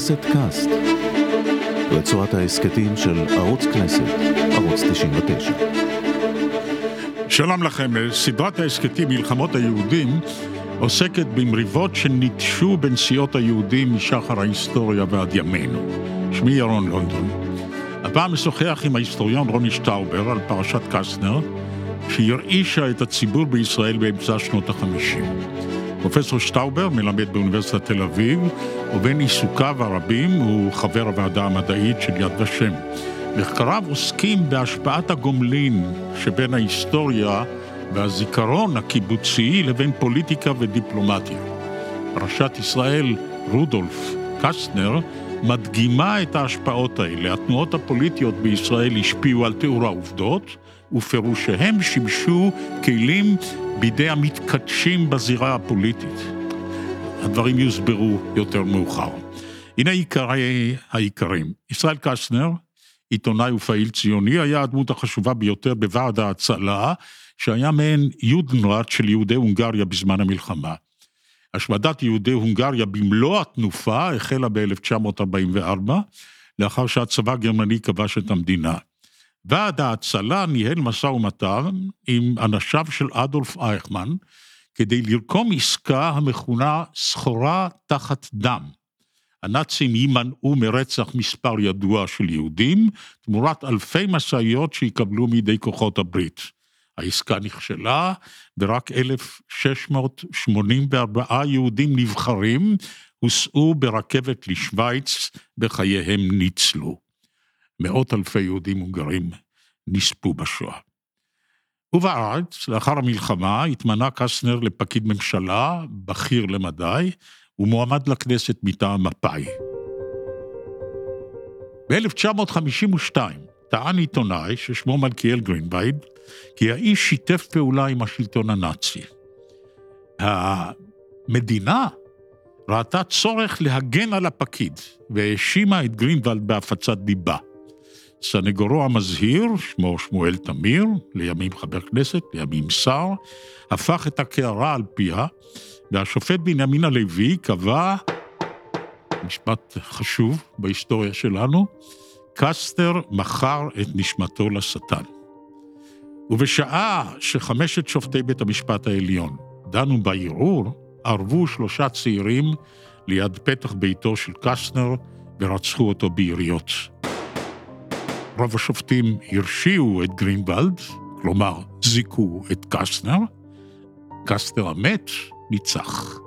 כנסת קאסט, רצועת ההסכתים של ערוץ כנסת, ערוץ 99. שלום לכם, סדרת ההסכתים מלחמות היהודים עוסקת במריבות שניטשו בין סיעות היהודים משחר ההיסטוריה ועד ימינו. שמי ירון לונדון. הפעם משוחח עם ההיסטוריון רוני שטאובר על פרשת קסטנר, שהרעישה את הציבור בישראל באמצע שנות החמישים. פרופסור שטאובר מלמד באוניברסיטת תל אביב, ובין עיסוקיו הרבים הוא חבר הוועדה המדעית של יד ושם. מחקריו עוסקים בהשפעת הגומלין שבין ההיסטוריה והזיכרון הקיבוצי לבין פוליטיקה ודיפלומטיה. פרשת ישראל רודולף קסטנר מדגימה את ההשפעות האלה. התנועות הפוליטיות בישראל השפיעו על תיאור העובדות, ופירושיהם שימשו כלים בידי המתקדשים בזירה הפוליטית. הדברים יוסברו יותר מאוחר. הנה עיקרי העיקרים. ישראל קסטנר, עיתונאי ופעיל ציוני, היה הדמות החשובה ביותר בוועד ההצלה, שהיה מעין יודנראט של יהודי הונגריה בזמן המלחמה. השמדת יהודי הונגריה במלוא התנופה החלה ב-1944, לאחר שהצבא הגרמני כבש את המדינה. ועד ההצלה ניהל משא ומתן עם אנשיו של אדולף אייכמן, כדי לרקום עסקה המכונה סחורה תחת דם. הנאצים יימנעו מרצח מספר ידוע של יהודים, תמורת אלפי משאיות שיקבלו מידי כוחות הברית. העסקה נכשלה, ורק 1,684 יהודים נבחרים הוסעו ברכבת לשוויץ, וחייהם ניצלו. מאות אלפי יהודים הונגרים נספו בשואה. ובארץ, לאחר המלחמה, התמנה קסטנר לפקיד ממשלה, בכיר למדי, ומועמד לכנסת מטעם מפא"י. ב-1952 טען עיתונאי ששמו מלכיאל גרינבייד, כי האיש שיתף פעולה עם השלטון הנאצי. המדינה ראתה צורך להגן על הפקיד, והאשימה את גרינבלד בהפצת דיבה. סנגורו המזהיר, שמו שמואל תמיר, לימים חבר כנסת, לימים שר, הפך את הקערה על פיה, והשופט בנימין הלוי קבע, משפט חשוב בהיסטוריה שלנו, קסטר מכר את נשמתו לשטן. ובשעה שחמשת שופטי בית המשפט העליון דנו בערעור, ערבו שלושה צעירים ליד פתח ביתו של קסטנר ורצחו אותו ביריות. רוב השופטים הרשיעו את גרינבלד, כלומר, זיכו את קסטנר. קסטנר המת ניצח.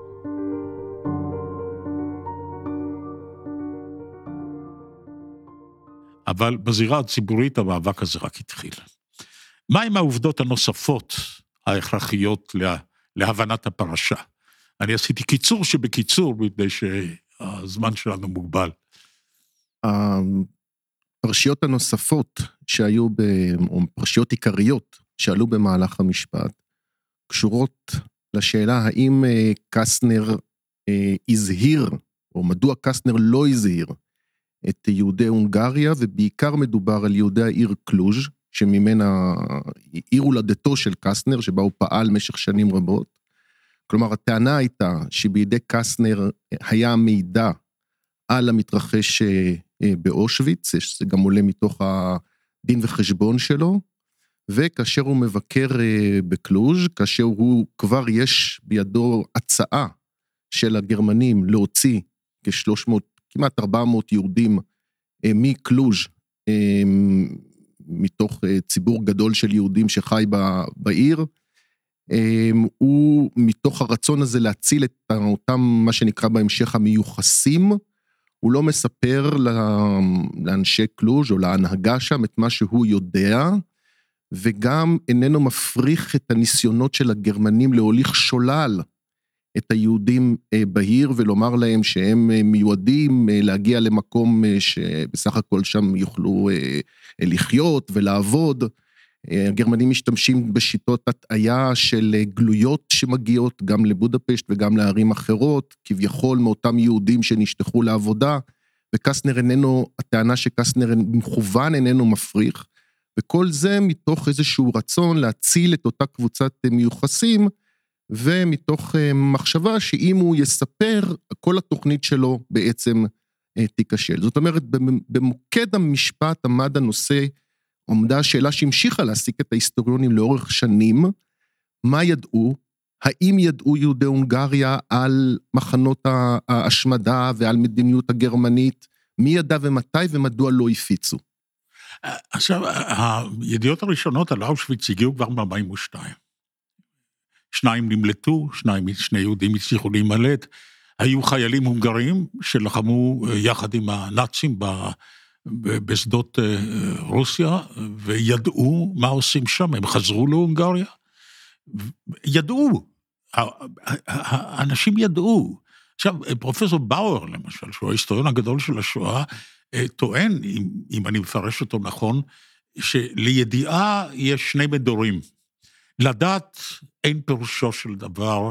אבל בזירה הציבורית המאבק הזה רק התחיל. מהם העובדות הנוספות ההכרחיות לה, להבנת הפרשה? אני עשיתי קיצור שבקיצור, מפני שהזמן שלנו מוגבל. הפרשיות הנוספות שהיו, ב, או פרשיות עיקריות שעלו במהלך המשפט, קשורות לשאלה האם אה, קסטנר אה, הזהיר, או מדוע קסטנר לא הזהיר את יהודי הונגריה, ובעיקר מדובר על יהודי העיר קלוז', שממנה, עיר הולדתו של קסטנר, שבה הוא פעל משך שנים רבות. כלומר, הטענה הייתה שבידי קסטנר היה מידע על המתרחש אה, באושוויץ, זה גם עולה מתוך הדין וחשבון שלו, וכאשר הוא מבקר אה, בקלוז', כאשר הוא כבר יש בידו הצעה של הגרמנים להוציא כ-300, כמעט 400 יהודים אה, מקלוז' מתוך ציבור גדול של יהודים שחי בעיר, הוא מתוך הרצון הזה להציל את אותם, מה שנקרא בהמשך המיוחסים, הוא לא מספר לאנשי קלוז' או להנהגה שם את מה שהוא יודע, וגם איננו מפריך את הניסיונות של הגרמנים להוליך שולל את היהודים אה, בעיר ולומר להם שהם אה, מיועדים אה, להגיע למקום שבסך הכל שם יוכלו לחיות ולעבוד. הגרמנים משתמשים בשיטות הטעיה של גלויות שמגיעות גם לבודפשט וגם לערים אחרות, כביכול מאותם יהודים שנשלחו לעבודה, וקסטנר איננו, הטענה שקסטנר במכוון איננו מפריך, וכל זה מתוך איזשהו רצון להציל את אותה קבוצת מיוחסים, ומתוך מחשבה שאם הוא יספר, כל התוכנית שלו בעצם אה, תיכשל. זאת אומרת, במוקד המשפט עמד הנושא, עמדה השאלה שהמשיכה להעסיק את ההיסטוריונים לאורך שנים, מה ידעו, האם ידעו יהודי הונגריה על מחנות ההשמדה ועל מדיניות הגרמנית, מי ידע ומתי ומדוע לא הפיצו. עכשיו, הידיעות הראשונות על אושוויץ הגיעו כבר ב-42. שניים נמלטו, שניים, שני יהודים הצליחו להימלט. היו חיילים הונגרים שלחמו אה, יחד עם הנאצים בשדות אה, רוסיה, וידעו מה עושים שם, הם חזרו להונגריה. ידעו, האנשים ידעו. עכשיו, פרופסור באואר, למשל, שהוא ההיסטוריון הגדול של השואה, אה, טוען, אם, אם אני מפרש אותו נכון, שלידיעה יש שני מדורים. לדעת אין פירושו של דבר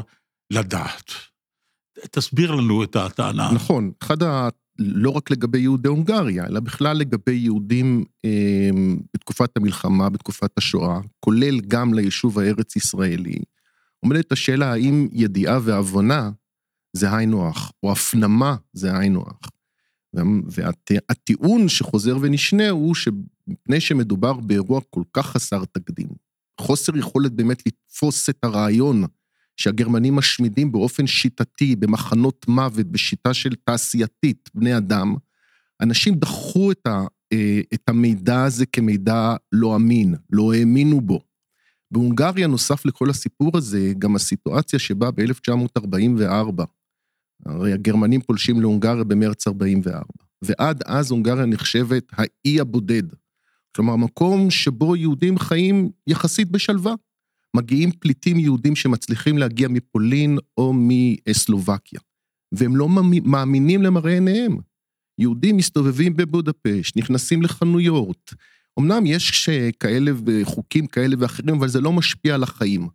לדעת. תסביר לנו את הטענה. נכון, אחד ה... לא רק לגבי יהודי הונגריה, אלא בכלל לגבי יהודים אה, בתקופת המלחמה, בתקופת השואה, כולל גם ליישוב הארץ-ישראלי, עומדת השאלה האם ידיעה והבנה זה היינו הך, או הפנמה זה היינו הך. והטיעון שחוזר ונשנה הוא שמפני שמדובר באירוע כל כך חסר תקדים, חוסר יכולת באמת לתפוס את הרעיון שהגרמנים משמידים באופן שיטתי, במחנות מוות, בשיטה של תעשייתית, בני אדם, אנשים דחו את, ה, אה, את המידע הזה כמידע לא אמין, לא האמינו בו. בהונגריה, נוסף לכל הסיפור הזה, גם הסיטואציה שבה ב-1944, הרי הגרמנים פולשים להונגריה במרץ 44, ועד אז הונגריה נחשבת האי הבודד. כלומר, מקום שבו יהודים חיים יחסית בשלווה. מגיעים פליטים יהודים שמצליחים להגיע מפולין או מסלובקיה, והם לא מאמינים למראה עיניהם. יהודים מסתובבים בבודפשט, נכנסים לחנויות. אמנם יש כאלה וחוקים כאלה ואחרים, אבל זה לא משפיע על החיים.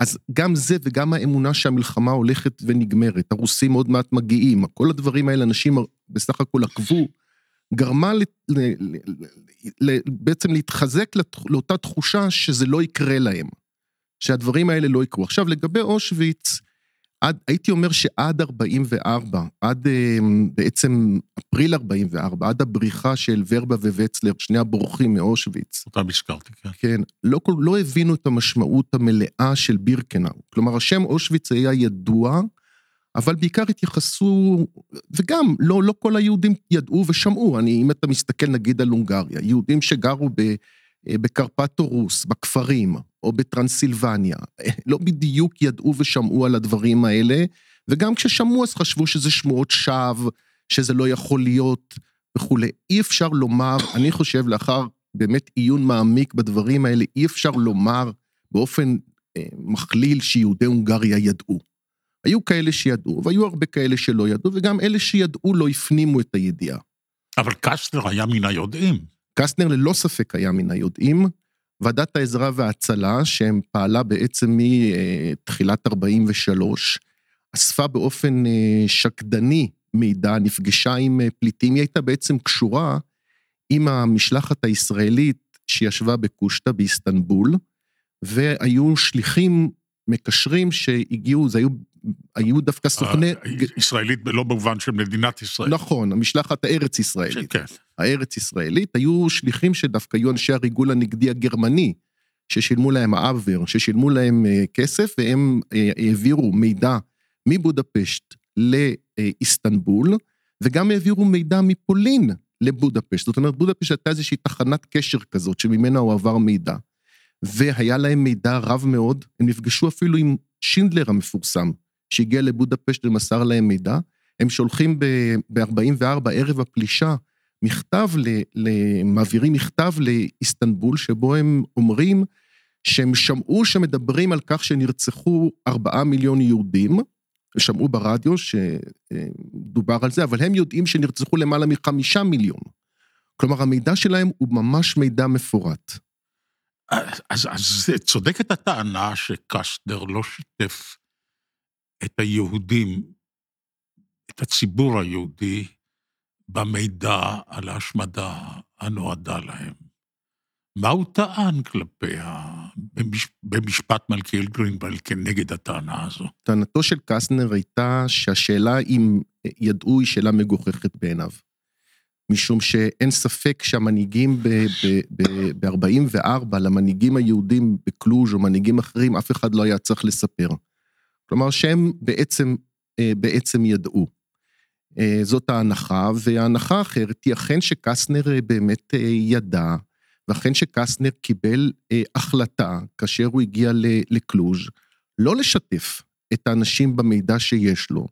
אז גם זה וגם האמונה שהמלחמה הולכת ונגמרת, הרוסים עוד מעט מגיעים, כל הדברים האלה, אנשים בסך הכל עקבו, גרמה ל, ל, ל, ל, בעצם להתחזק לאותה תחושה שזה לא יקרה להם, שהדברים האלה לא יקרו. עכשיו, לגבי אושוויץ, עד, הייתי אומר שעד 44, עד אמ, בעצם אפריל 44, עד הבריחה של ורבה ווצלר, שני הבורחים מאושוויץ. אותם הזכרתי, כן. כן, לא, לא הבינו את המשמעות המלאה של בירקנאו. כלומר, השם אושוויץ היה ידוע, אבל בעיקר התייחסו, וגם, לא, לא כל היהודים ידעו ושמעו. אני, אם אתה מסתכל נגיד על הונגריה, יהודים שגרו ב... אה, בקרפטורוס, בכפרים, או בטרנסילבניה, לא בדיוק ידעו ושמעו על הדברים האלה, וגם כששמעו אז חשבו שזה שמועות שווא, שזה לא יכול להיות וכולי. אי אפשר לומר, אני חושב לאחר באמת עיון מעמיק בדברים האלה, אי אפשר לומר באופן אה, מכליל שיהודי הונגריה ידעו. היו כאלה שידעו, והיו הרבה כאלה שלא ידעו, וגם אלה שידעו לא הפנימו את הידיעה. אבל קסטנר היה מן היודעים. קסטנר ללא ספק היה מן היודעים. ועדת העזרה וההצלה, שפעלה בעצם מתחילת 43, אספה באופן אה, שקדני מידע, נפגשה עם אה, פליטים, היא הייתה בעצם קשורה עם המשלחת הישראלית שישבה בקושטא באיסטנבול, והיו שליחים מקשרים שהגיעו, זה היו היו דווקא סוכני... ישראלית לא במובן של מדינת ישראל. נכון, המשלחת הארץ-ישראלית. כן. הארץ-ישראלית, היו שליחים שדווקא היו אנשי הריגול הנגדי הגרמני, ששילמו להם האבר, ששילמו להם אה, כסף, והם אה, העבירו מידע מבודפשט לאיסטנבול, וגם העבירו מידע מפולין לבודפשט. זאת אומרת, בודפשט הייתה איזושהי תחנת קשר כזאת, שממנה הוא עבר מידע. והיה להם מידע רב מאוד, הם נפגשו אפילו עם שינדלר המפורסם, שהגיע לבודפשט ומסר להם מידע, הם שולחים ב-44, ערב הפלישה, מכתב, מעבירים מכתב לאיסטנבול, שבו הם אומרים שהם שמעו שמדברים על כך שנרצחו ארבעה מיליון יהודים, שמעו ברדיו שדובר על זה, אבל הם יודעים שנרצחו למעלה מחמישה מיליון. כלומר, המידע שלהם הוא ממש מידע מפורט. אז, אז צודקת הטענה שקסטנר לא שיתף את היהודים, את הציבור היהודי, במידע על ההשמדה הנועדה להם. מה הוא טען כלפיה במש... במשפט מלכיאל גרינבל כנגד הטענה הזו? טענתו של קסטנר הייתה שהשאלה אם ידעו היא שאלה מגוחכת בעיניו. משום שאין ספק שהמנהיגים ב-44, למנהיגים היהודים בקלוז' או מנהיגים אחרים, אף אחד לא היה צריך לספר. כלומר שהם בעצם, אה, בעצם ידעו. אה, זאת ההנחה, וההנחה האחרת היא אכן שקסטנר אה, באמת ידע, ואכן שקסטנר קיבל החלטה, כאשר הוא הגיע לקלוז', לא לשתף את האנשים במידע שיש לו,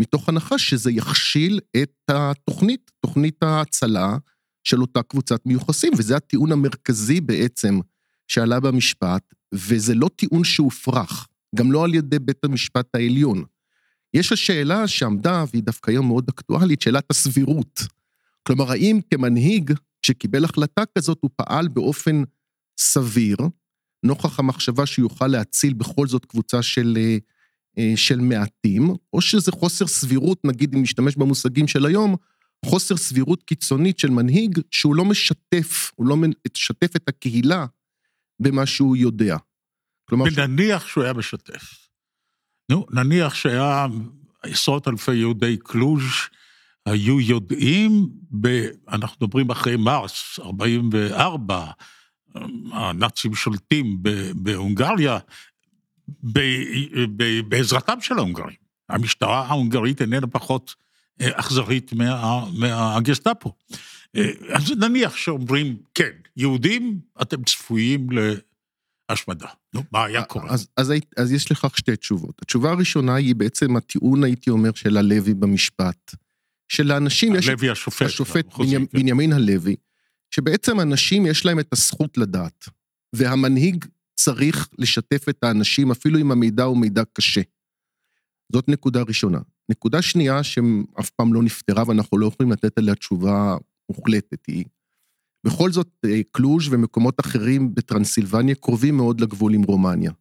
מתוך הנחה שזה יכשיל את התוכנית, תוכנית ההצלה של אותה קבוצת מיוחסים, וזה הטיעון המרכזי בעצם שעלה במשפט, וזה לא טיעון שהופרך, גם לא על ידי בית המשפט העליון. יש השאלה שעמדה, והיא דווקא היום מאוד אקטואלית, שאלת הסבירות. כלומר, האם כמנהיג שקיבל החלטה כזאת, הוא פעל באופן סביר, נוכח המחשבה שהוא יוכל להציל בכל זאת קבוצה של אה, אה, של מעטים, או שזה חוסר סבירות, נגיד אם נשתמש במושגים של היום, חוסר סבירות קיצונית של מנהיג שהוא לא משתף, הוא לא משתף את הקהילה במה שהוא יודע. כלומר... ונניח שהוא היה משתף. נו, נניח שהיה עשרות אלפי יהודי קלוז' היו יודעים, ב, אנחנו מדברים אחרי מרס 44, הנאצים שולטים בהונגריה, בעזרתם של ההונגרים. המשטרה ההונגרית איננה פחות אה, אכזרית מה, מהגסטאפו. אה, אז נניח שאומרים, כן, יהודים, אתם צפויים להשמדה. נו, מה היה קורה? אז, אז, אז יש לכך שתי תשובות. התשובה הראשונה היא בעצם הטיעון, הייתי אומר, של הלוי במשפט. שלאנשים יש... הלוי השופט. השופט בנימין, כן. בנימין הלוי, שבעצם אנשים יש להם את הזכות לדעת, והמנהיג צריך לשתף את האנשים, אפילו אם המידע הוא מידע קשה. זאת נקודה ראשונה. נקודה שנייה, שאף פעם לא נפתרה ואנחנו לא יכולים לתת עליה תשובה מוחלטת, היא, בכל זאת, אה, קלוז' ומקומות אחרים בטרנסילבניה קרובים מאוד לגבול עם רומניה.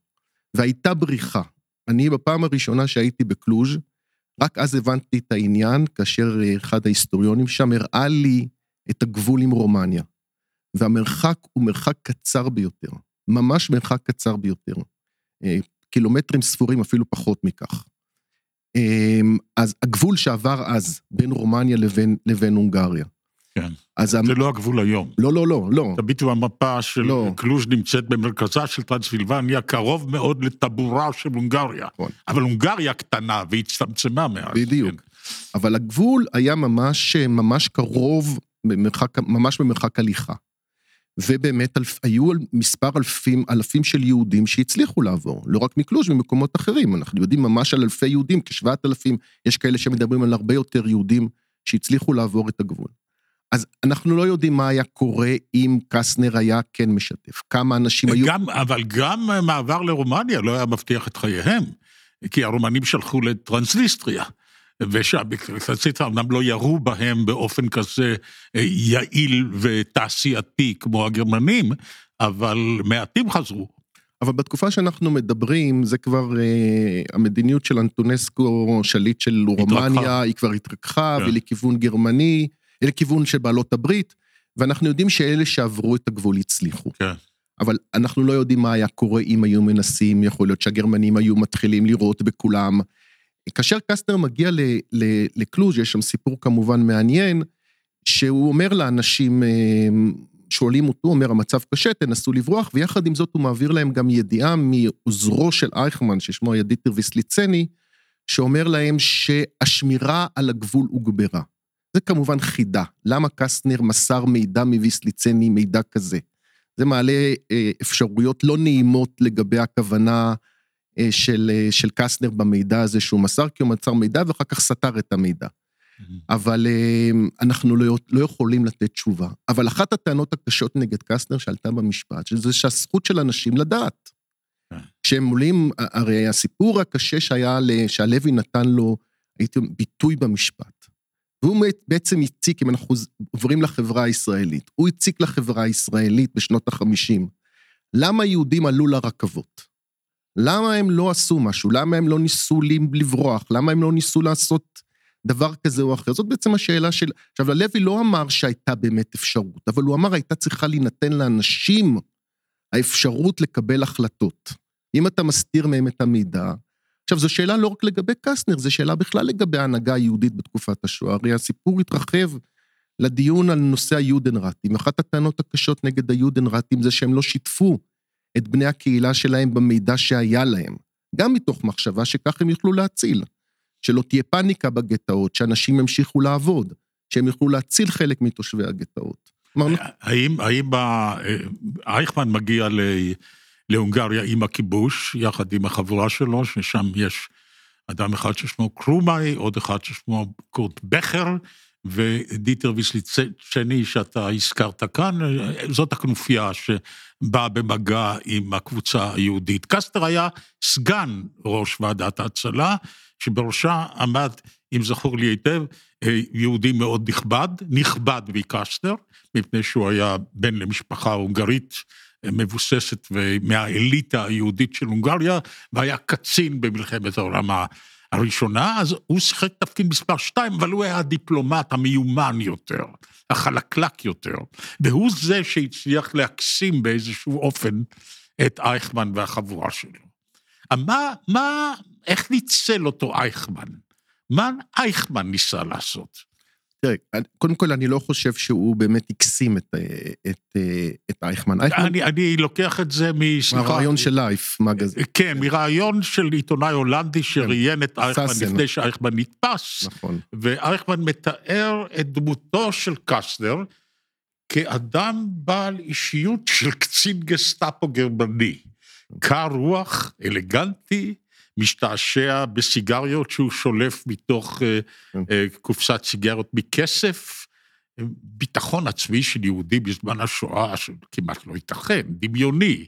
והייתה בריחה. אני, בפעם הראשונה שהייתי בקלוז', רק אז הבנתי את העניין, כאשר אה, אחד ההיסטוריונים שם הראה לי את הגבול עם רומניה. והמרחק הוא מרחק קצר ביותר. ממש מרחק קצר ביותר. אה, קילומטרים ספורים, אפילו פחות מכך. אז הגבול שעבר אז בין רומניה לבין, לבין הונגריה. כן, זה המ... לא הגבול היום. לא, לא, לא, לא. תביטו, המפה של לא. קלוז' נמצאת במרכזה של טרנסילבניה, קרוב מאוד לטבורה של הונגריה. נכון. אבל הונגריה קטנה והצטמצמה מאז. בדיוק. כן. אבל הגבול היה ממש, ממש קרוב, במרחק, ממש במרחק הליכה. ובאמת אלף, היו מספר אלפים, אלפים של יהודים שהצליחו לעבור, לא רק מקלוז' ממקומות אחרים, אנחנו יודעים ממש על אלפי יהודים, כשבעת אלפים, יש כאלה שמדברים על הרבה יותר יהודים שהצליחו לעבור את הגבול. אז אנחנו לא יודעים מה היה קורה אם קסטנר היה כן משתף, כמה אנשים היו... גם, אבל גם מעבר לרומניה לא היה מבטיח את חייהם, כי הרומנים שלחו לטרנסליסטריה. ושהמפלצת אמנם לא ירו בהם באופן כזה אה, יעיל ותעשייתי כמו הגרמנים, אבל מעטים חזרו. אבל בתקופה שאנחנו מדברים, זה כבר, אה, המדיניות של אנטונסקו, שליט של רומניה. היא כבר התרככה, כן. ולכיוון גרמני, לכיוון של בעלות הברית, ואנחנו יודעים שאלה שעברו את הגבול הצליחו. כן. אבל אנחנו לא יודעים מה היה קורה אם היו מנסים, יכול להיות שהגרמנים היו מתחילים לירות בכולם, כאשר קסטנר מגיע לקלוז', יש שם סיפור כמובן מעניין, שהוא אומר לאנשים, אה, שואלים אותו, אומר, המצב קשה, תנסו לברוח, ויחד עם זאת הוא מעביר להם גם ידיעה מעוזרו של אייכמן, ששמו דיטר ויסליצני, שאומר להם שהשמירה על הגבול הוגברה. זה כמובן חידה. למה קסטנר מסר מידע מוויסליצני, מידע כזה? זה מעלה אה, אפשרויות לא נעימות לגבי הכוונה אה, של, אה, של קסטנר במידע הזה שהוא מסר, כי הוא מסר מידע ואחר כך סתר את המידע. אבל אה, אנחנו לא, לא יכולים לתת תשובה. אבל אחת הטענות הקשות נגד קסטנר שעלתה במשפט, שזה שהזכות של אנשים לדעת. כן. כשהם עולים, הרי הסיפור הקשה שהיה, שהלוי נתן לו, הייתי ביטוי במשפט. והוא בעצם הציק, אם אנחנו עוברים לחברה הישראלית, הוא הציק לחברה הישראלית בשנות ה-50. למה יהודים עלו לרכבות? למה הם לא עשו משהו? למה הם לא ניסו לברוח? למה הם לא ניסו לעשות דבר כזה או אחר? זאת בעצם השאלה של... עכשיו, הלוי לא אמר שהייתה באמת אפשרות, אבל הוא אמר הייתה צריכה להינתן לאנשים האפשרות לקבל החלטות. אם אתה מסתיר מהם את המידע... עכשיו, זו שאלה לא רק לגבי קסטנר, זו שאלה בכלל לגבי ההנהגה היהודית בתקופת השואה. הרי הסיפור התרחב לדיון על נושא היודנראטים. אחת הטענות הקשות נגד היודנראטים זה שהם לא שיתפו את בני הקהילה שלהם במידע שהיה להם, גם מתוך מחשבה שכך הם יוכלו להציל. שלא תהיה פאניקה בגטאות, שאנשים ימשיכו לעבוד, שהם יוכלו להציל חלק מתושבי הגטאות. האם, האם ה- אייכמן מגיע ל- להונגריה עם הכיבוש, יחד עם החבורה שלו, ששם יש אדם אחד ששמו קרומאי, עוד אחד ששמו קורט בכר, ודיטר ויסליצ'ני שאתה הזכרת כאן, זאת הכנופיה שבאה במגע עם הקבוצה היהודית. קסטר היה סגן ראש ועדת ההצלה, שבראשה עמד, אם זכור לי היטב, יהודי מאוד נכבד, נכבד מקסטר, מפני שהוא היה בן למשפחה הונגרית מבוססת ומהאליטה היהודית של הונגריה, והיה קצין במלחמת העולם הראשונה, אז הוא שיחק תפקיד מספר שתיים, אבל הוא היה הדיפלומט המיומן יותר, החלקלק יותר, והוא זה שהצליח להקסים באיזשהו אופן את אייכמן והחבורה שלו. מה, מה, איך ניצל אותו אייכמן? מה אייכמן ניסה לעשות? תראה, קודם כל, אני לא חושב שהוא באמת הקסים את, אה, את, אה, את אייכמן. אייכמן, אני, אני לוקח את זה מסליחה. מהרעיון של לייף, מגזין. כן, מרעיון של עיתונאי הולנדי שראיין את אייכמן סאסן. לפני שאייכמן נתפס, נכון. ואייכמן מתאר את דמותו של קסטנר כאדם בעל אישיות של קצין גסטאפו גרמני. קר רוח, אלגנטי, משתעשע בסיגריות שהוא שולף מתוך אה, כן. אה, קופסת סיגריות מכסף. ביטחון עצמי של יהודי בזמן השואה, שכמעט לא ייתכן, דמיוני.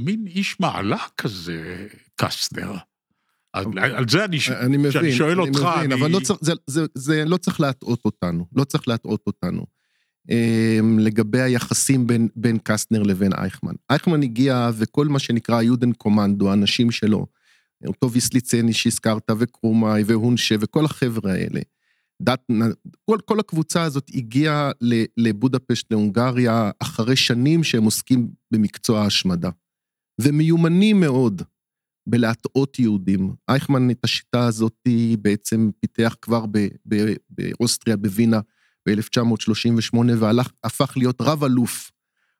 מין איש מעלה כזה, קסטנר. על, על זה אני, ש- אני מבין, כשאני שואל אני אותך, מבין, אני... אבל לא צריך, זה, זה, זה לא צריך להטעות אותנו, לא צריך להטעות אותנו. Um, לגבי היחסים בין, בין קסטנר לבין אייכמן. אייכמן הגיע וכל מה שנקרא יודן קומנדו, האנשים שלו, אותו ויסליצני שהזכרת, וקרומאי, והונשה, וכל החבר'ה האלה. דת, כל, כל הקבוצה הזאת הגיעה לבודפשט, להונגריה, אחרי שנים שהם עוסקים במקצוע ההשמדה. ומיומנים מאוד בלהטעות יהודים. אייכמן את השיטה הזאת בעצם פיתח כבר ב- ב- באוסטריה, בווינה, ב-1938, והפך להיות רב אלוף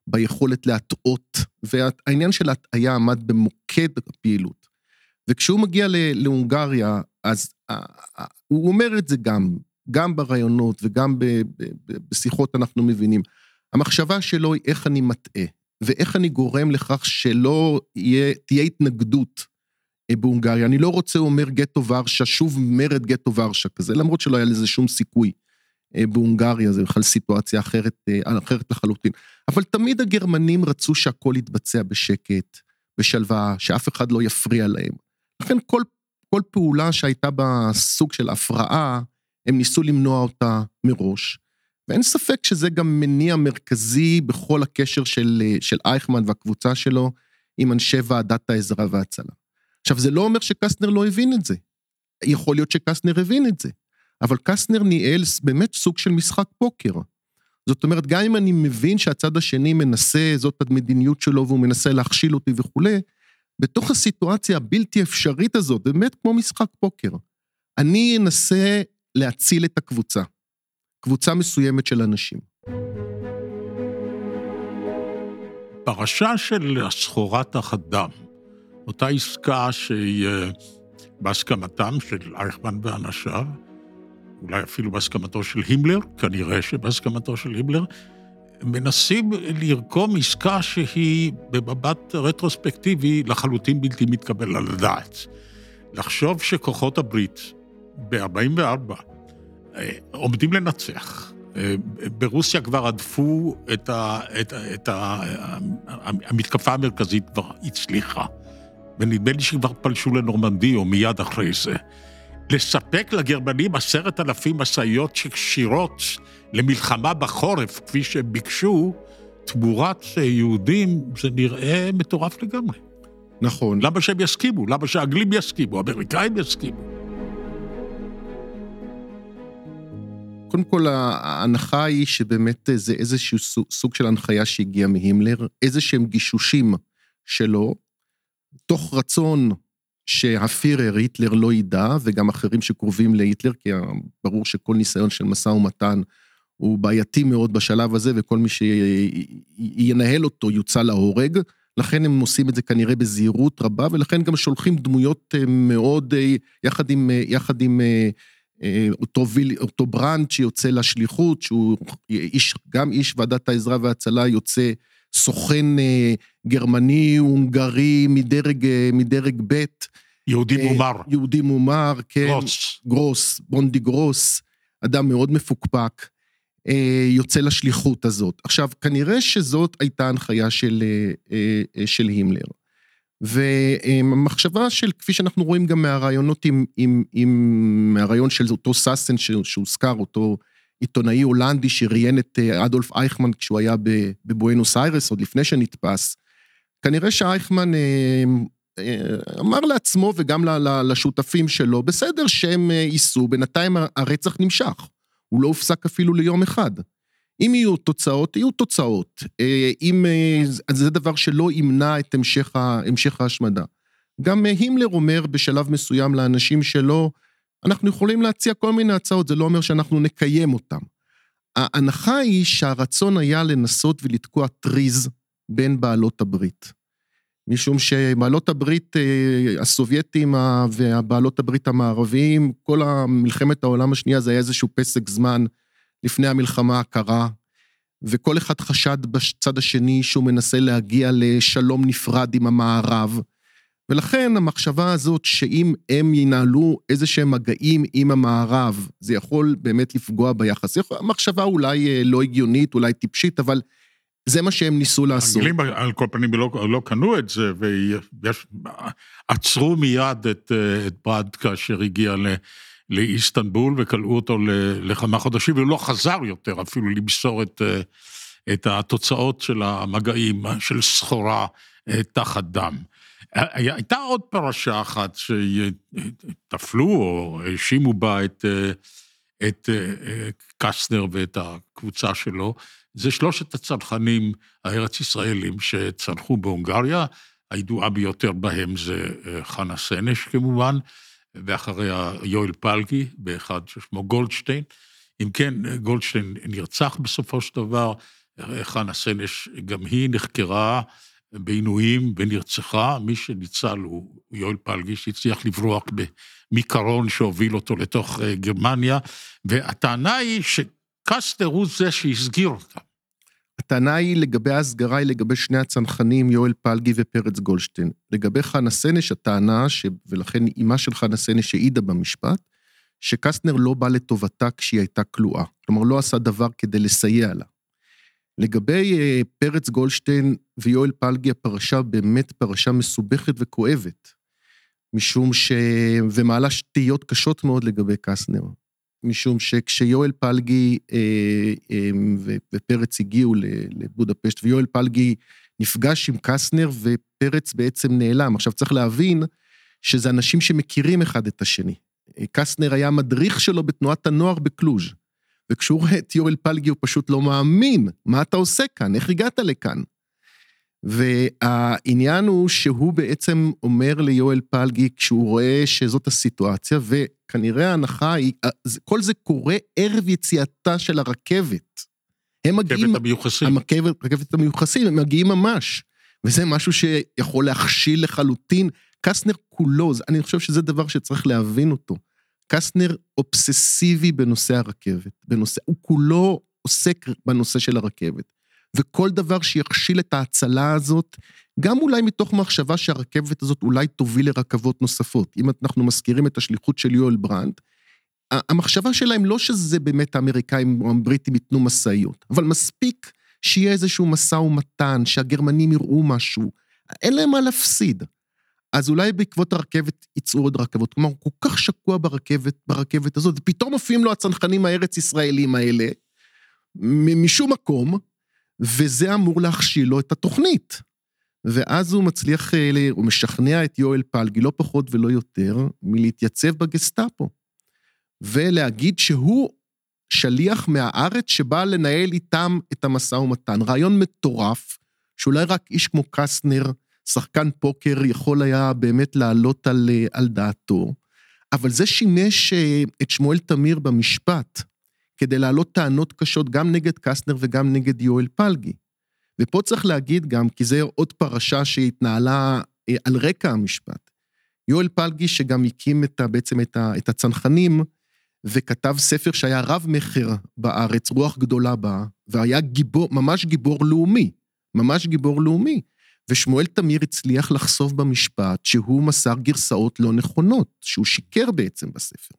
ביכולת להטעות, והעניין של ההטעיה עמד במוקד הפעילות. וכשהוא מגיע להונגריה, אז הוא אומר את זה גם, גם ברעיונות וגם בשיחות אנחנו מבינים. המחשבה שלו היא איך אני מטעה, ואיך אני גורם לכך שלא יהיה, תהיה התנגדות אה, בהונגריה. אני לא רוצה, הוא אומר, גטו ורשה, שוב מרד גטו ורשה כזה, למרות שלא היה לזה שום סיכוי אה, בהונגריה, זה בכלל סיטואציה אחרת, אה, אחרת לחלוטין. אבל תמיד הגרמנים רצו שהכל יתבצע בשקט, בשלווה, שאף אחד לא יפריע להם. לכן כל, כל פעולה שהייתה בה סוג של הפרעה, הם ניסו למנוע אותה מראש. ואין ספק שזה גם מניע מרכזי בכל הקשר של, של אייכמן והקבוצה שלו עם אנשי ועדת העזרה וההצלה. עכשיו, זה לא אומר שקסטנר לא הבין את זה. יכול להיות שקסטנר הבין את זה, אבל קסטנר ניהל באמת סוג של משחק פוקר. זאת אומרת, גם אם אני מבין שהצד השני מנסה, זאת המדיניות שלו והוא מנסה להכשיל אותי וכולי, בתוך הסיטואציה הבלתי אפשרית הזאת, באמת כמו משחק פוקר, אני אנסה להציל את הקבוצה, קבוצה מסוימת של אנשים. פרשה של סחורת החדם, אותה עסקה שהיא בהסכמתם של אייכמן ואנשיו, אולי אפילו בהסכמתו של הימלר, כנראה שבהסכמתו של הימלר, מנסים לרקום עסקה שהיא במבט רטרוספקטיבי לחלוטין בלתי מתקבל על הדעת. לחשוב שכוחות הברית ב-44' אה, עומדים לנצח. אה, ברוסיה כבר הדפו את ה... את ה, את ה המתקפה המרכזית כבר הצליחה. ונדמה לי שכבר פלשו לנורמנדי או מיד אחרי זה. לספק לגרמנים עשרת אלפים משאיות שכשירות למלחמה בחורף, כפי שהם ביקשו, תמורת יהודים, זה נראה מטורף לגמרי. נכון. למה שהם יסכימו? למה שהאנגלים יסכימו? האמריקאים יסכימו? קודם כל, ההנחה היא שבאמת זה איזשהו סוג של הנחיה שהגיעה מהימלר, איזה שהם גישושים שלו, תוך רצון שהפירר, היטלר, לא ידע, וגם אחרים שקרובים להיטלר, כי ברור שכל ניסיון של משא ומתן הוא בעייתי מאוד בשלב הזה, וכל מי שינהל אותו יוצא להורג. לכן הם עושים את זה כנראה בזהירות רבה, ולכן גם שולחים דמויות אה, מאוד, אה, יחד עם, אה, יחד עם אותו, יואל, אותו ברנד שיוצא לשליחות, שהוא איש, גם איש ועדת העזרה וההצלה, יוצא סוכן גרמני, הונגרי, מדרג, מדרג ב'. יהודי מומר. יהודי מומר, כן. גרוס. גרוס, בונדי גרוס, אדם מאוד מפוקפק. אה, יוצא לשליחות הזאת. עכשיו, כנראה שזאת הייתה הנחיה של, אה, אה, של הימלר. והמחשבה של, כפי שאנחנו רואים גם מהרעיונות עם, עם, עם מהרעיון של אותו סאסן שהוזכר, אותו עיתונאי הולנדי שראיין את אדולף אייכמן כשהוא היה בבואנוס איירס, עוד לפני שנתפס, כנראה שאייכמן אמר לעצמו וגם לשותפים שלו, בסדר שהם ייסעו, בינתיים הרצח נמשך. הוא לא הופסק אפילו ליום אחד. אם יהיו תוצאות, יהיו תוצאות. אה, אם, אה, זה דבר שלא ימנע את המשך, המשך ההשמדה. גם אה, הימלר אומר בשלב מסוים לאנשים שלו, אנחנו יכולים להציע כל מיני הצעות, זה לא אומר שאנחנו נקיים אותן. ההנחה היא שהרצון היה לנסות ולתקוע טריז בין בעלות הברית. משום שבעלות הברית הסובייטים והבעלות הברית המערביים, כל מלחמת העולם השנייה זה היה איזשהו פסק זמן לפני המלחמה הקרה, וכל אחד חשד בצד השני שהוא מנסה להגיע לשלום נפרד עם המערב. ולכן המחשבה הזאת שאם הם ינהלו איזה שהם מגעים עם המערב, זה יכול באמת לפגוע ביחס. מחשבה אולי לא הגיונית, אולי טיפשית, אבל זה מה שהם ניסו לעשות. האנגלים על כל פנים לא, לא קנו את זה, ועצרו מיד את, את ברד כאשר הגיע ל, לאיסטנבול וכלאו אותו לכמה חודשים, והוא לא חזר יותר אפילו למסור את, את התוצאות של המגעים של סחורה תחת דם. הייתה עוד פרשה אחת שטפלו או האשימו בה את, את קסטנר ואת הקבוצה שלו, זה שלושת הצנחנים הארץ ישראלים שצנחו בהונגריה, הידועה ביותר בהם זה אה, חנה סנש כמובן, ואחריה יואל פלגי, באחד ששמו גולדשטיין. אם כן, גולדשטיין נרצח בסופו של דבר, חנה סנש גם היא נחקרה בעינויים ונרצחה, מי שניצל הוא יואל פלגי, שהצליח לברוח מקרון שהוביל אותו לתוך אה, גרמניה, והטענה היא ש... קסטר הוא זה שהסגיר אותם. הטענה היא לגבי ההסגרה היא לגבי שני הצנחנים, יואל פלגי ופרץ גולדשטיין. לגבי חנה סנש, הטענה, ש... ולכן אימה של חנה סנש העידה במשפט, שקסטנר לא בא לטובתה כשהיא הייתה כלואה. כלומר, לא עשה דבר כדי לסייע לה. לגבי uh, פרץ גולדשטיין ויואל פלגי, הפרשה באמת פרשה מסובכת וכואבת, משום ש... ומעלה שתהיות קשות מאוד לגבי קסטנר. משום שכשיואל פלגי אה, אה, ופרץ הגיעו לבודפשט, ויואל פלגי נפגש עם קסנר ופרץ בעצם נעלם. עכשיו צריך להבין שזה אנשים שמכירים אחד את השני. קסנר היה המדריך שלו בתנועת הנוער בקלוז', וכשהוא רואה את יואל פלגי הוא פשוט לא מאמין, מה אתה עושה כאן? איך הגעת לכאן? והעניין הוא שהוא בעצם אומר ליואל פלגי כשהוא רואה שזאת הסיטואציה, וכנראה ההנחה היא, כל זה קורה ערב יציאתה של הרכבת. הם מגיעים... רכבת המיוחסים. הרכבת, רכבת המיוחסים, הם מגיעים ממש. וזה משהו שיכול להכשיל לחלוטין. קסטנר כולו, אני חושב שזה דבר שצריך להבין אותו. קסטנר אובססיבי בנושא הרכבת, בנושא, הוא כולו עוסק בנושא של הרכבת. וכל דבר שיכשיל את ההצלה הזאת, גם אולי מתוך מחשבה שהרכבת הזאת אולי תוביל לרכבות נוספות. אם אנחנו מזכירים את השליחות של יואל ברנד, המחשבה שלהם לא שזה באמת האמריקאים או הבריטים ייתנו משאיות, אבל מספיק שיהיה איזשהו משא ומתן, שהגרמנים יראו משהו, אין להם מה להפסיד. אז אולי בעקבות הרכבת יצאו עוד רכבות. כלומר, הוא כל כך שקוע ברכבת, ברכבת הזאת, ופתאום מופיעים לו הצנחנים הארץ ישראלים האלה, משום מקום, וזה אמור להכשיל לו את התוכנית. ואז הוא מצליח, אה, הוא משכנע את יואל פלגי, לא פחות ולא יותר, מלהתייצב בגסטאפו. ולהגיד שהוא שליח מהארץ שבא לנהל איתם את המשא ומתן. רעיון מטורף, שאולי רק איש כמו קסטנר שחקן פוקר יכול היה באמת לעלות על, אה, על דעתו, אבל זה שימש אה, את שמואל תמיר במשפט כדי להעלות טענות קשות גם נגד קסטנר וגם נגד יואל פלגי. ופה צריך להגיד גם, כי זה עוד פרשה שהתנהלה אה, על רקע המשפט. יואל פלגי, שגם הקים את, בעצם את, את הצנחנים, וכתב ספר שהיה רב-מכר בארץ, רוח גדולה בה, והיה גיבור, ממש גיבור לאומי, ממש גיבור לאומי. ושמואל תמיר הצליח לחשוף במשפט שהוא מסר גרסאות לא נכונות, שהוא שיקר בעצם בספר.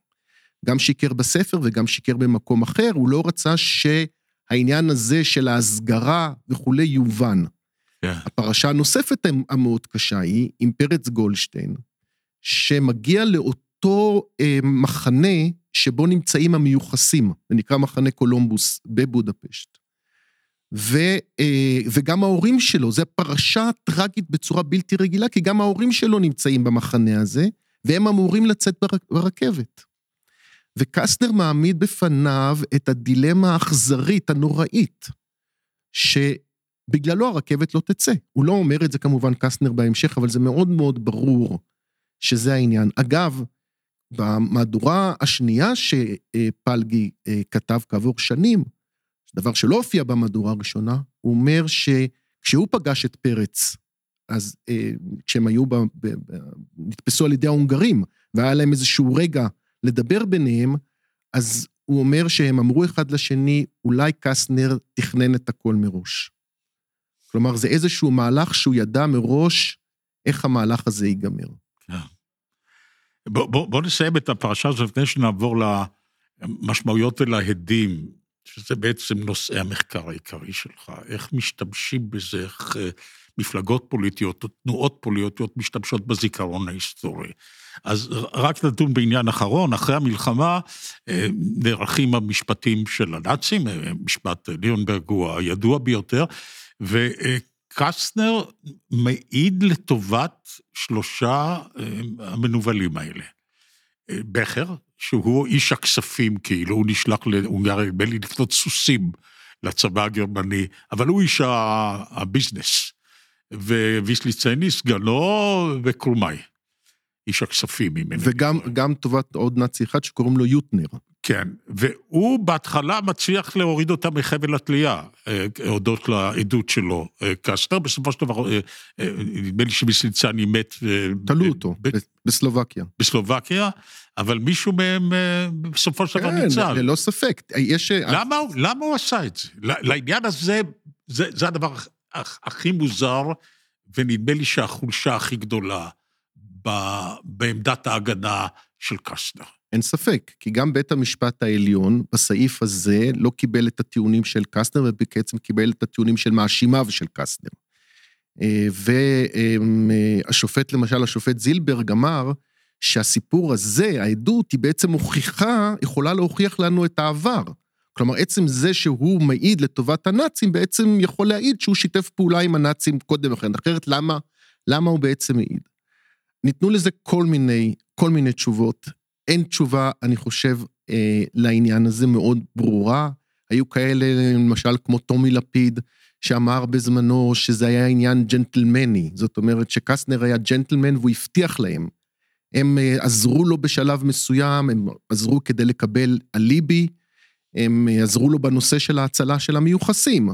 גם שיקר בספר וגם שיקר במקום אחר, הוא לא רצה שהעניין הזה של ההסגרה וכולי יובן. Yeah. כן. הפרשה הנוספת המאוד קשה היא עם פרץ גולדשטיין, שמגיע לאותו אה, מחנה שבו נמצאים המיוחסים, זה נקרא מחנה קולומבוס בבודפשט. ו, אה, וגם ההורים שלו, זו פרשה טרגית בצורה בלתי רגילה, כי גם ההורים שלו נמצאים במחנה הזה, והם אמורים לצאת ברכבת. וקסטנר מעמיד בפניו את הדילמה האכזרית, הנוראית, שבגללו הרכבת לא תצא. הוא לא אומר את זה כמובן קסטנר בהמשך, אבל זה מאוד מאוד ברור שזה העניין. אגב, במהדורה השנייה שפלגי אה, כתב כעבור שנים, דבר שלא הופיע במהדורה הראשונה, הוא אומר שכשהוא פגש את פרץ, אז אה, כשהם היו, ב, נתפסו על ידי ההונגרים, והיה להם איזשהו רגע לדבר ביניהם, אז הוא אומר שהם אמרו אחד לשני, אולי קסטנר תכנן את הכל מראש. כלומר, זה איזשהו מהלך שהוא ידע מראש איך המהלך הזה ייגמר. כן. בוא, בוא, בוא נסיים את הפרשה הזאת לפני שנעבור למשמעויות ולהדים, שזה בעצם נושאי המחקר העיקרי שלך. איך משתמשים בזה, איך אה, מפלגות פוליטיות או תנועות פוליטיות משתמשות בזיכרון ההיסטורי. אז רק נדון בעניין אחרון, אחרי המלחמה אה, נערכים המשפטים של הנאצים, אה, משפט ליאונברג הוא הידוע ביותר, וקסטנר מעיד לטובת שלושה המנוולים האלה. בכר, שהוא איש הכספים, כאילו, הוא נשלח להונגריה, נדמה לי, לקנות סוסים לצבא הגרמני, אבל הוא איש הביזנס. וויסליצני, סגנו וקרומאי. איש הכספים, אם אין וגם גם טובת עוד נאצי אחד שקוראים לו יוטנר. כן, והוא בהתחלה מצליח להוריד אותה מחבל התלייה, אה, הודות לעדות שלו. אה, קסטר, בסופו של דבר, אה, נדמה לי שוויסליצני מת... תלו אותו, בסלובקיה. בסלובקיה, אבל מישהו מהם בסופו של דבר כן, ניצל. כן, ללא ספק. יש... למה, למה הוא עשה את זה? לעניין הזה, זה, זה הדבר הכי מוזר, ונדמה לי שהחולשה הכי גדולה בעמדת ההגנה של קסטנר. אין ספק, כי גם בית המשפט העליון בסעיף הזה לא קיבל את הטיעונים של קסטנר, ובעצם קיבל את הטיעונים של מאשימיו של קסטנר. אה, והשופט, למשל, השופט זילברג אמר שהסיפור הזה, העדות, היא בעצם מוכיחה, יכולה להוכיח לנו את העבר. כלומר, עצם זה שהוא מעיד לטובת הנאצים, בעצם יכול להעיד שהוא שיתף פעולה עם הנאצים קודם לכן. אחרת, למה, למה הוא בעצם מעיד? ניתנו לזה כל מיני, כל מיני תשובות. אין תשובה, אני חושב, אה, לעניין הזה מאוד ברורה. היו כאלה, למשל, כמו טומי לפיד, שאמר בזמנו שזה היה עניין ג'נטלמני. זאת אומרת שקסטנר היה ג'נטלמן והוא הבטיח להם. הם אה, עזרו לו בשלב מסוים, הם עזרו כדי לקבל אליבי, הם אה, עזרו לו בנושא של ההצלה של המיוחסים.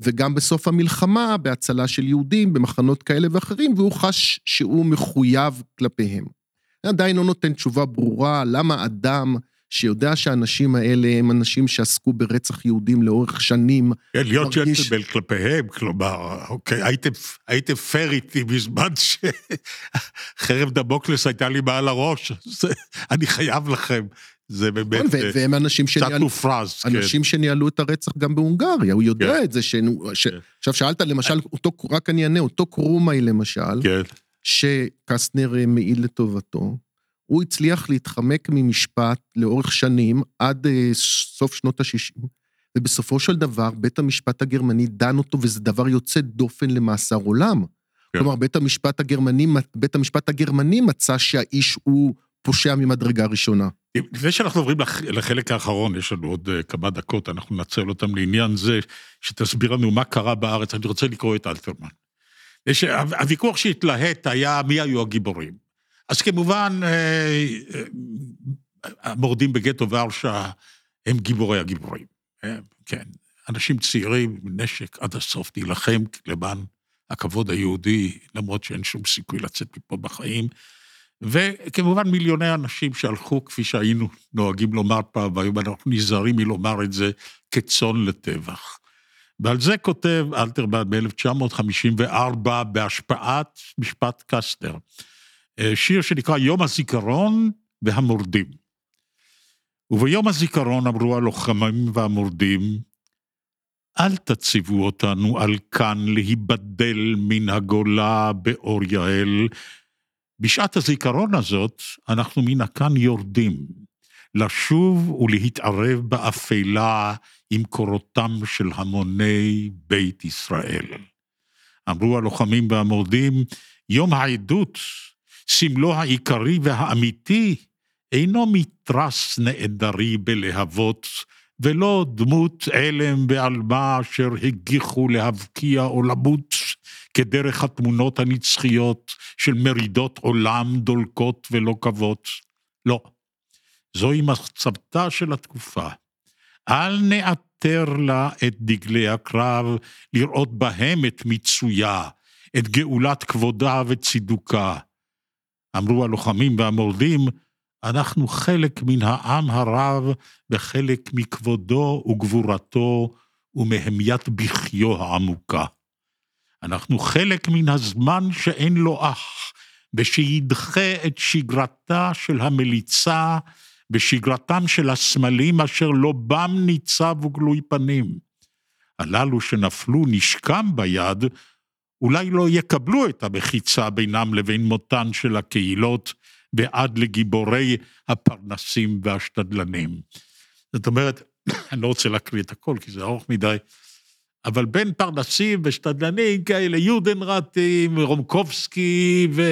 וגם בסוף המלחמה, בהצלה של יהודים במחנות כאלה ואחרים, והוא חש שהוא מחויב כלפיהם. עדיין לא נותן תשובה ברורה למה אדם שיודע שהאנשים האלה הם אנשים שעסקו ברצח יהודים לאורך שנים. כן, להיות מרגיש... ג'נטלבל כלפיהם, כלומר, אוקיי, הייתם, הייתם פייר איתי בזמן שחרב דמוקלס הייתה לי מעל הראש, זה, אני חייב לכם. זה באמת נכון, והם אנשים שניהלו, מופרז, כן. אנשים שניהלו את הרצח גם בהונגריה, הוא יודע כן. את זה. ש... ש... כן. עכשיו שאלת למשל, אותו, רק אני אענה, אותו קרומאי למשל, כן. שקסטנר אה, מעיד לטובתו, הוא הצליח להתחמק ממשפט לאורך שנים, עד אה, סוף שנות ה-60, ובסופו של דבר בית המשפט הגרמני דן אותו, וזה דבר יוצא דופן למאסר עולם. כן. כלומר, בית המשפט הגרמני, בית המשפט הגרמני מצא שהאיש הוא פושע ממדרגה ראשונה. לפני שאנחנו עוברים לחלק האחרון, יש לנו עוד אה, כמה דקות, אנחנו ננצל אותם לעניין זה, שתסביר לנו מה קרה בארץ. אני רוצה לקרוא את אלתרמן. הוויכוח שהתלהט היה מי היו הגיבורים. אז כמובן, אה, אה, המורדים בגטו ורשה הם גיבורי הגיבורים. כן, אנשים צעירים נשק עד הסוף להילחם למען הכבוד היהודי, למרות שאין שום סיכוי לצאת מפה בחיים. וכמובן מיליוני אנשים שהלכו, כפי שהיינו נוהגים לומר פעם, והיום אנחנו נזהרים מלומר את זה, כצאן לטבח. ועל זה כותב אלתרמן ב-1954 בהשפעת משפט קסטר, אה, שיר שנקרא יום הזיכרון והמורדים. וביום הזיכרון אמרו הלוחמים והמורדים, אל תציבו אותנו על כאן להיבדל מן הגולה באור יעל. בשעת הזיכרון הזאת אנחנו מן הכאן יורדים, לשוב ולהתערב באפלה עם קורותם של המוני בית ישראל. אמרו הלוחמים והמורדים, יום העדות, סמלו העיקרי והאמיתי, אינו מתרס נעדרי בלהבות, ולא דמות אלם ועלמה אשר הגיחו להבקיע או למות, כדרך התמונות הנצחיות של מרידות עולם דולקות ולא קוות. לא, זוהי מצבתה של התקופה. אל נעטר לה את דגלי הקרב, לראות בהם את מיצויה, את גאולת כבודה וצידוקה. אמרו הלוחמים והמורדים, אנחנו חלק מן העם הרב וחלק מכבודו וגבורתו ומהמיית בחיו העמוקה. אנחנו חלק מן הזמן שאין לו אח, ושידחה את שגרתה של המליצה בשגרתם של הסמלים אשר לא בם ניצב וגלוי פנים. הללו שנפלו נשקם ביד, אולי לא יקבלו את המחיצה בינם לבין מותן של הקהילות, ועד לגיבורי הפרנסים והשתדלנים. זאת אומרת, אני לא רוצה להקריא את הכל, כי זה ארוך מדי, אבל בין פרנסים ושתדלנים כאלה, יודנרטים, רומקובסקי ו...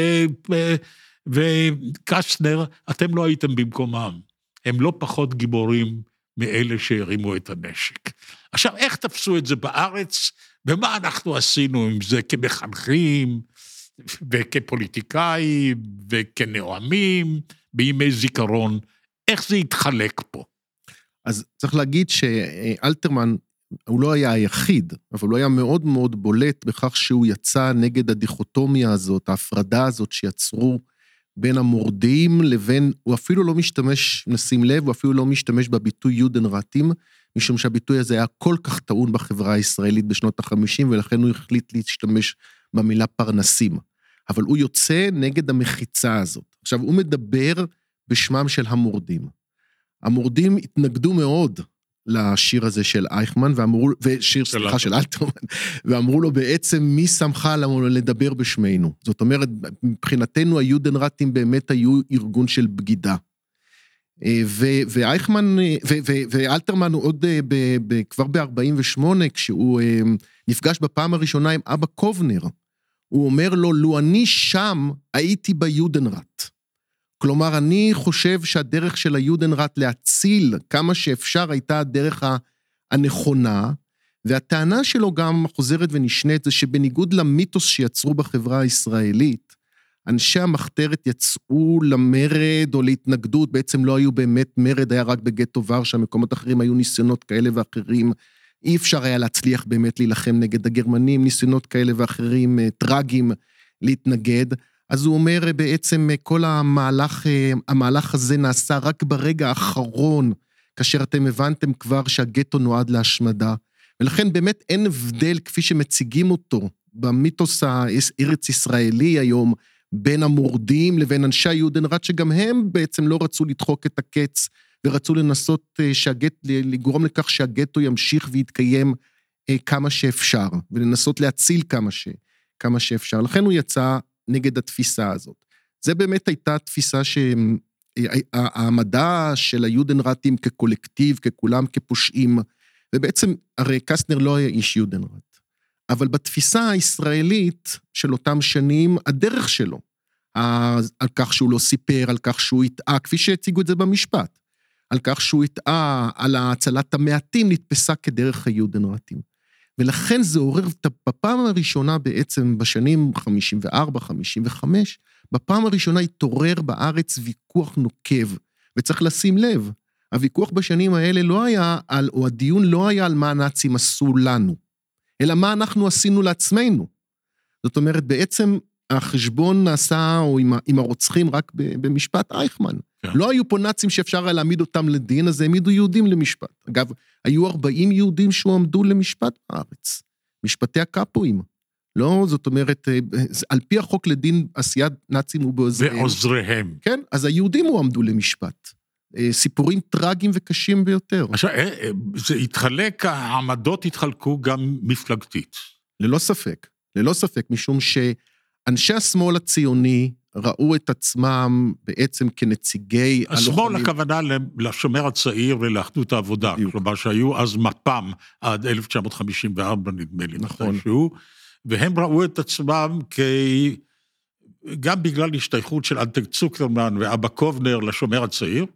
וקסטנר, אתם לא הייתם במקומם. הם לא פחות גיבורים מאלה שהרימו את הנשק. עכשיו, איך תפסו את זה בארץ, ומה אנחנו עשינו עם זה כמחנכים, וכפוליטיקאים, וכנואמים, בימי זיכרון? איך זה התחלק פה? אז צריך להגיד שאלתרמן, הוא לא היה היחיד, אבל הוא היה מאוד מאוד בולט בכך שהוא יצא נגד הדיכוטומיה הזאת, ההפרדה הזאת שיצרו בין המורדים לבין, הוא אפילו לא משתמש, נשים לב, הוא אפילו לא משתמש בביטוי יודנרטים, משום שהביטוי הזה היה כל כך טעון בחברה הישראלית בשנות ה-50, ולכן הוא החליט להשתמש במילה פרנסים. אבל הוא יוצא נגד המחיצה הזאת. עכשיו, הוא מדבר בשמם של המורדים. המורדים התנגדו מאוד לשיר הזה של אייכמן, ואמרו, ושיר, סליחה, של אלתרמן, ואמרו לו בעצם, מי שמך לדבר בשמנו? זאת אומרת, מבחינתנו היודנרטים באמת היו ארגון של בגידה. אה, ואייכמן, ואלתרמן עוד אה, ב, ב, כבר ב-48, כשהוא אה, נפגש בפעם הראשונה עם אבא קובנר, הוא אומר לו, לו אני שם, הייתי ביודנרט. כלומר, אני חושב שהדרך של היודנראט להציל כמה שאפשר הייתה הדרך הנכונה, והטענה שלו גם חוזרת ונשנית, זה שבניגוד למיתוס שיצרו בחברה הישראלית, אנשי המחתרת יצאו למרד או להתנגדות, בעצם לא היו באמת מרד, היה רק בגטו ורשה, מקומות אחרים היו ניסיונות כאלה ואחרים. אי אפשר היה להצליח באמת להילחם נגד הגרמנים, ניסיונות כאלה ואחרים אה, טרגיים להתנגד. אז הוא אומר בעצם כל המהלך, המהלך הזה נעשה רק ברגע האחרון, כאשר אתם הבנתם כבר שהגטו נועד להשמדה. ולכן באמת אין הבדל כפי שמציגים אותו במיתוס הארץ-ישראלי היום, בין המורדים לבין אנשי היודנראט, שגם הם בעצם לא רצו לדחוק את הקץ, ורצו לנסות אה, שהגט, לגרום לכך שהגטו ימשיך ויתקיים אה, כמה שאפשר, ולנסות להציל כמה, ש, כמה שאפשר. לכן הוא יצא נגד התפיסה הזאת. זה באמת הייתה תפיסה שהעמדה של היודנרטים כקולקטיב, ככולם כפושעים, ובעצם הרי קסטנר לא היה איש יודנרט. אבל בתפיסה הישראלית של אותם שנים, הדרך שלו, על כך שהוא לא סיפר, על כך שהוא הטעה, כפי שהציגו את זה במשפט, על כך שהוא הטעה, על הצלת המעטים, נתפסה כדרך היודנרטים. ולכן זה עורר, בפעם הראשונה בעצם, בשנים 54, 55, בפעם הראשונה התעורר בארץ ויכוח נוקב, וצריך לשים לב, הוויכוח בשנים האלה לא היה על, או הדיון לא היה על מה הנאצים עשו לנו, אלא מה אנחנו עשינו לעצמנו. זאת אומרת, בעצם החשבון נעשה, או עם, עם הרוצחים, רק במשפט אייכמן. כן. לא היו פה נאצים שאפשר היה להעמיד אותם לדין, אז העמידו יהודים למשפט. אגב, היו 40 יהודים שהועמדו למשפט בארץ. משפטי הקאפואים. לא, זאת אומרת, אה, על פי החוק לדין עשיית נאצים ובעוזריהם. ועוזריהם. כן, אז היהודים הועמדו למשפט. אה, סיפורים טרגיים וקשים ביותר. עכשיו, אה, אה, זה התחלק, העמדות התחלקו גם מפלגתית. ללא ספק, ללא ספק, משום שאנשי השמאל הציוני ראו את עצמם בעצם כנציגי השמאל הכוונה לשומר הצעיר ולאחדות העבודה, בדיוק. כלומר שהיו אז מפ"ם עד 1954 נדמה לי, נכון. מתישהו, והם ראו את עצמם כ... גם בגלל השתייכות של אנטג צוקרמן ואבא קובנר לשומר הצעיר,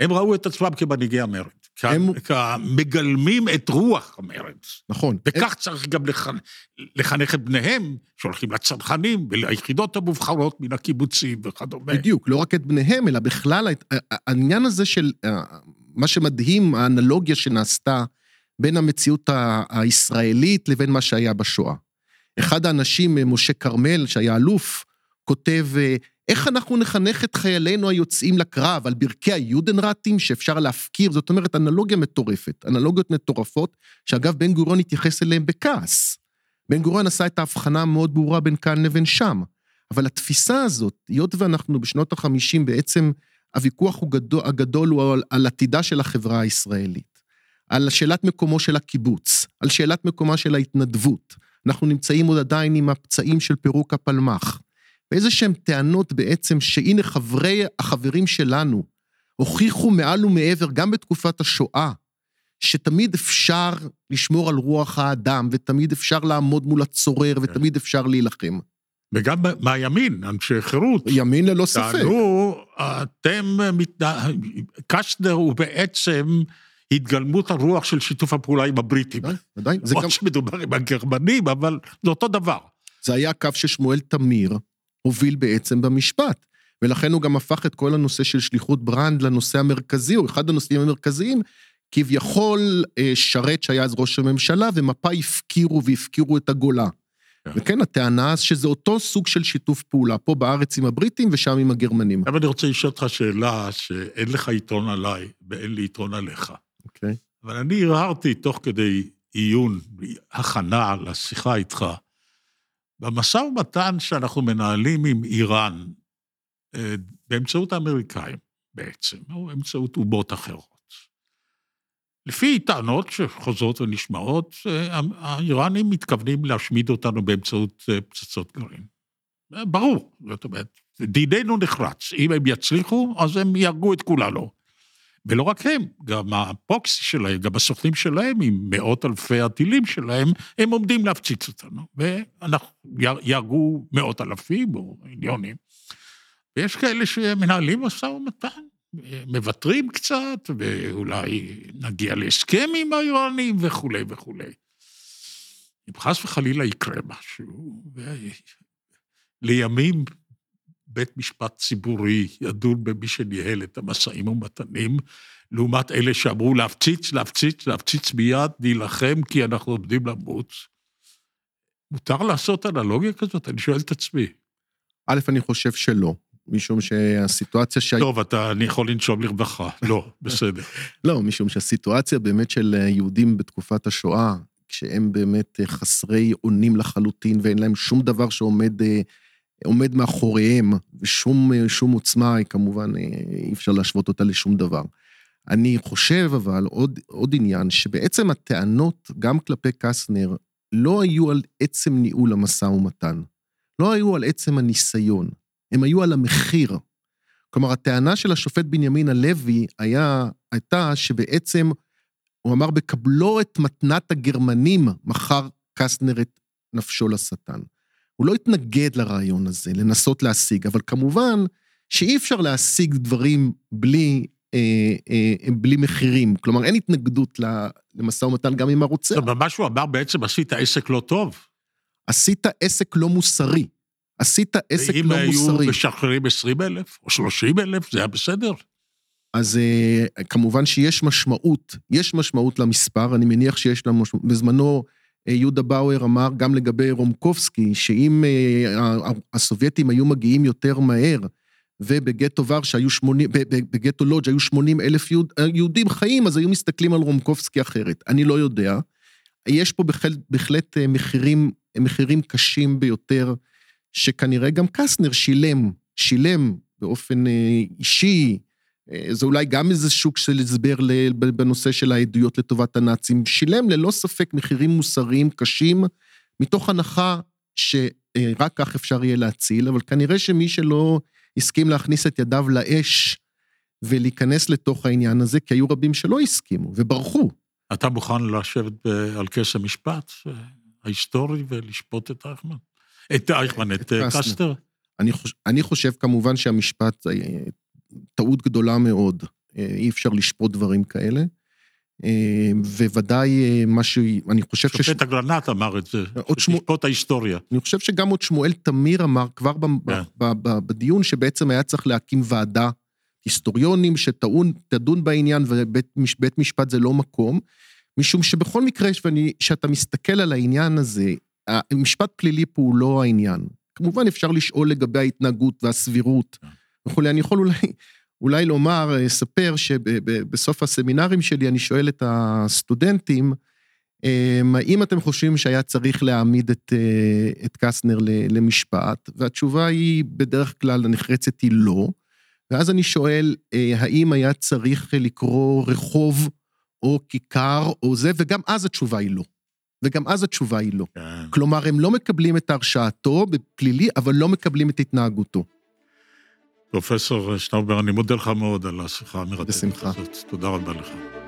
הם ראו את עצמם כמנהיגי המרד, הם- כמגלמים את רוח המרד. נכון. וכך צריך גם לחנ... לחנך את בניהם, שהולכים לצנחנים וליחידות המובחרות מן הקיבוצים וכדומה. בדיוק, לא רק את בניהם, אלא בכלל, העניין הזה של, אה, מה שמדהים, האנלוגיה שנעשתה בין המציאות הישראלית לבין מה שהיה בשואה. אחד האנשים, אה, משה כרמל, שהיה אלוף, כותב, אה, איך אנחנו נחנך את חיילינו היוצאים לקרב על ברכי היודנרטים שאפשר להפקיר, זאת אומרת, אנלוגיה מטורפת, אנלוגיות מטורפות, שאגב, בן גוריון התייחס אליהן בכעס. בן גוריון עשה את ההבחנה המאוד ברורה בין כאן לבין שם. אבל התפיסה הזאת, היות ואנחנו בשנות ה-50, בעצם הוויכוח הוא גדול, הגדול הוא על, על עתידה של החברה הישראלית, על שאלת מקומו של הקיבוץ, על שאלת מקומה של ההתנדבות. אנחנו נמצאים עוד עדיין עם הפצעים של פירוק הפלמ"ח. ואיזה שהן טענות בעצם שהנה חברי, החברים שלנו הוכיחו מעל ומעבר, גם בתקופת השואה, שתמיד אפשר לשמור על רוח האדם, ותמיד אפשר לעמוד מול הצורר, ותמיד אפשר להילחם. וגם מהימין, אנשי חירות. ימין ללא ספק. טענו, אתם. קשנר הוא בעצם התגלמות הרוח של שיתוף הפעולה עם הבריטים. ודאי, ודאי. זה, למרות גם, שמדובר עם הגרמנים, אבל זה אותו דבר. זה היה הקו ששמואל תמיר הוביל בעצם במשפט. ולכן הוא גם הפך את כל הנושא של שליחות ברנד לנושא המרכזי, או אחד הנושאים המרכזיים, כביכול אה, שרת שהיה אז ראש הממשלה, ומפא"י הפקירו והפקירו את הגולה. כן. וכן, הטענה שזה אותו סוג של שיתוף פעולה, פה בארץ עם הבריטים ושם עם הגרמנים. אבל אני רוצה לשאול אותך שאלה שאין לך יתרון עליי ואין לי יתרון עליך. אוקיי. אבל אני הרהרתי תוך כדי עיון, הכנה לשיחה איתך, במשא ומתן שאנחנו מנהלים עם איראן, אה, באמצעות האמריקאים בעצם, או באמצעות אומות אחרות. לפי טענות שחוזרות ונשמעות, אה, האיראנים מתכוונים להשמיד אותנו באמצעות אה, פצצות גרעין. ברור, זאת אומרת, דיננו נחרץ. אם הם יצליחו, אז הם יהרגו את כולנו. ולא רק הם, גם הפוקסי שלהם, גם הסוכנים שלהם, עם מאות אלפי הטילים שלהם, הם עומדים להפציץ אותנו. ואנחנו יהרגו מאות אלפים או מיליונים. ויש כאלה שמנהלים משא ומתן, מוותרים קצת, ואולי נגיע להסכם עם האיראנים וכולי וכולי. אם חס וחלילה יקרה משהו, לימים בית משפט ציבורי ידון במי שניהל את המשאים ומתנים, לעומת אלה שאמרו להפציץ, להפציץ, להפציץ מיד, להילחם כי אנחנו עומדים למות. מותר לעשות אנלוגיה כזאת? אני שואל את עצמי. א', אני חושב שלא, משום שהסיטואציה שהייתה... טוב, אתה, אני יכול לנשום לרווחה. לא, בסדר. לא, משום שהסיטואציה באמת של יהודים בתקופת השואה, כשהם באמת חסרי אונים לחלוטין ואין להם שום דבר שעומד עומד מאחוריהם, ושום שום עוצמה היא כמובן, אי אפשר להשוות אותה לשום דבר. אני חושב אבל עוד, עוד עניין, שבעצם הטענות, גם כלפי קסטנר, לא היו על עצם ניהול המשא ומתן. לא היו על עצם הניסיון, הם היו על המחיר. כלומר, הטענה של השופט בנימין הלוי היה, הייתה שבעצם, הוא אמר, בקבלו את מתנת הגרמנים, מכר קסטנר את נפשו לשטן. הוא לא התנגד לרעיון הזה, לנסות להשיג, אבל כמובן שאי אפשר להשיג דברים בלי אה, אה, בלי מחירים. כלומר, אין התנגדות למשא ומתן גם עם הרוצח. אבל מה שהוא אמר בעצם, עשית עסק לא טוב. עשית עסק לא מוסרי. עשית עסק לא היו מוסרי. משחררים 20 אלף או 30 אלף, זה היה בסדר. אז אה, כמובן שיש משמעות, יש משמעות למספר, אני מניח שיש לה משמעות. בזמנו יהודה באואר אמר גם לגבי רומקובסקי, שאם אה, הסובייטים היו מגיעים יותר מהר, ובגטו ורשה היו 80, ב- ב- בגטו לודג' היו 80 אלף יהוד, אה, יהודים חיים, אז היו מסתכלים על רומקובסקי אחרת. אני לא יודע. יש פה בהחלט, בהחלט אה, מחירים, מחירים קשים ביותר, שכנראה גם קסטנר שילם, שילם באופן אה, אישי, אה, זה אולי גם איזה שוק של הסבר בנושא של העדויות לטובת הנאצים, שילם ללא ספק מחירים מוסריים קשים, מתוך הנחה שרק כך אפשר יהיה להציל, אבל כנראה שמי שלא הסכים להכניס את ידיו לאש ולהיכנס לתוך העניין הזה, כי היו רבים שלא הסכימו וברחו. אתה מוכן לשבת על כס המשפט אה, ההיסטורי ולשפוט את אייכמן? את אייכמן, את אה. קסטר? אני חושב, אני חושב כמובן שהמשפט, אה, טעות גדולה מאוד, אה, אי אפשר לשפוט דברים כאלה. אה, וודאי אה, מה ש... אני חושב ש... שופט אגרנט אמר את זה, שתשפוט ההיסטוריה. אני חושב שגם עוד שמואל תמיר אמר כבר כן. בדיון שבעצם היה צריך להקים ועדה היסטוריונים שתדון בעניין ובית מש- בית משפט זה לא מקום, משום שבכל מקרה ואני- שאתה מסתכל על העניין הזה, המשפט פלילי פה הוא לא העניין. כמובן אפשר לשאול לגבי ההתנהגות והסבירות כן. וכולי. אני יכול אולי, אולי לומר, אה, ספר שבסוף הסמינרים שלי אני שואל את הסטודנטים, אמ, האם אתם חושבים שהיה צריך להעמיד את, אה, את קסטנר למשפט? והתשובה היא בדרך כלל הנחרצת היא לא. ואז אני שואל, אה, האם היה צריך לקרוא רחוב או כיכר או זה, וגם אז התשובה היא לא. וגם אז התשובה היא לא. כלומר, הם לא מקבלים את הרשעתו בפלילי, אבל לא מקבלים את התנהגותו. פרופסור שטאובר, אני מודה לך מאוד על השיחה המרתקת בשמחה. הזאת. תודה רבה לך.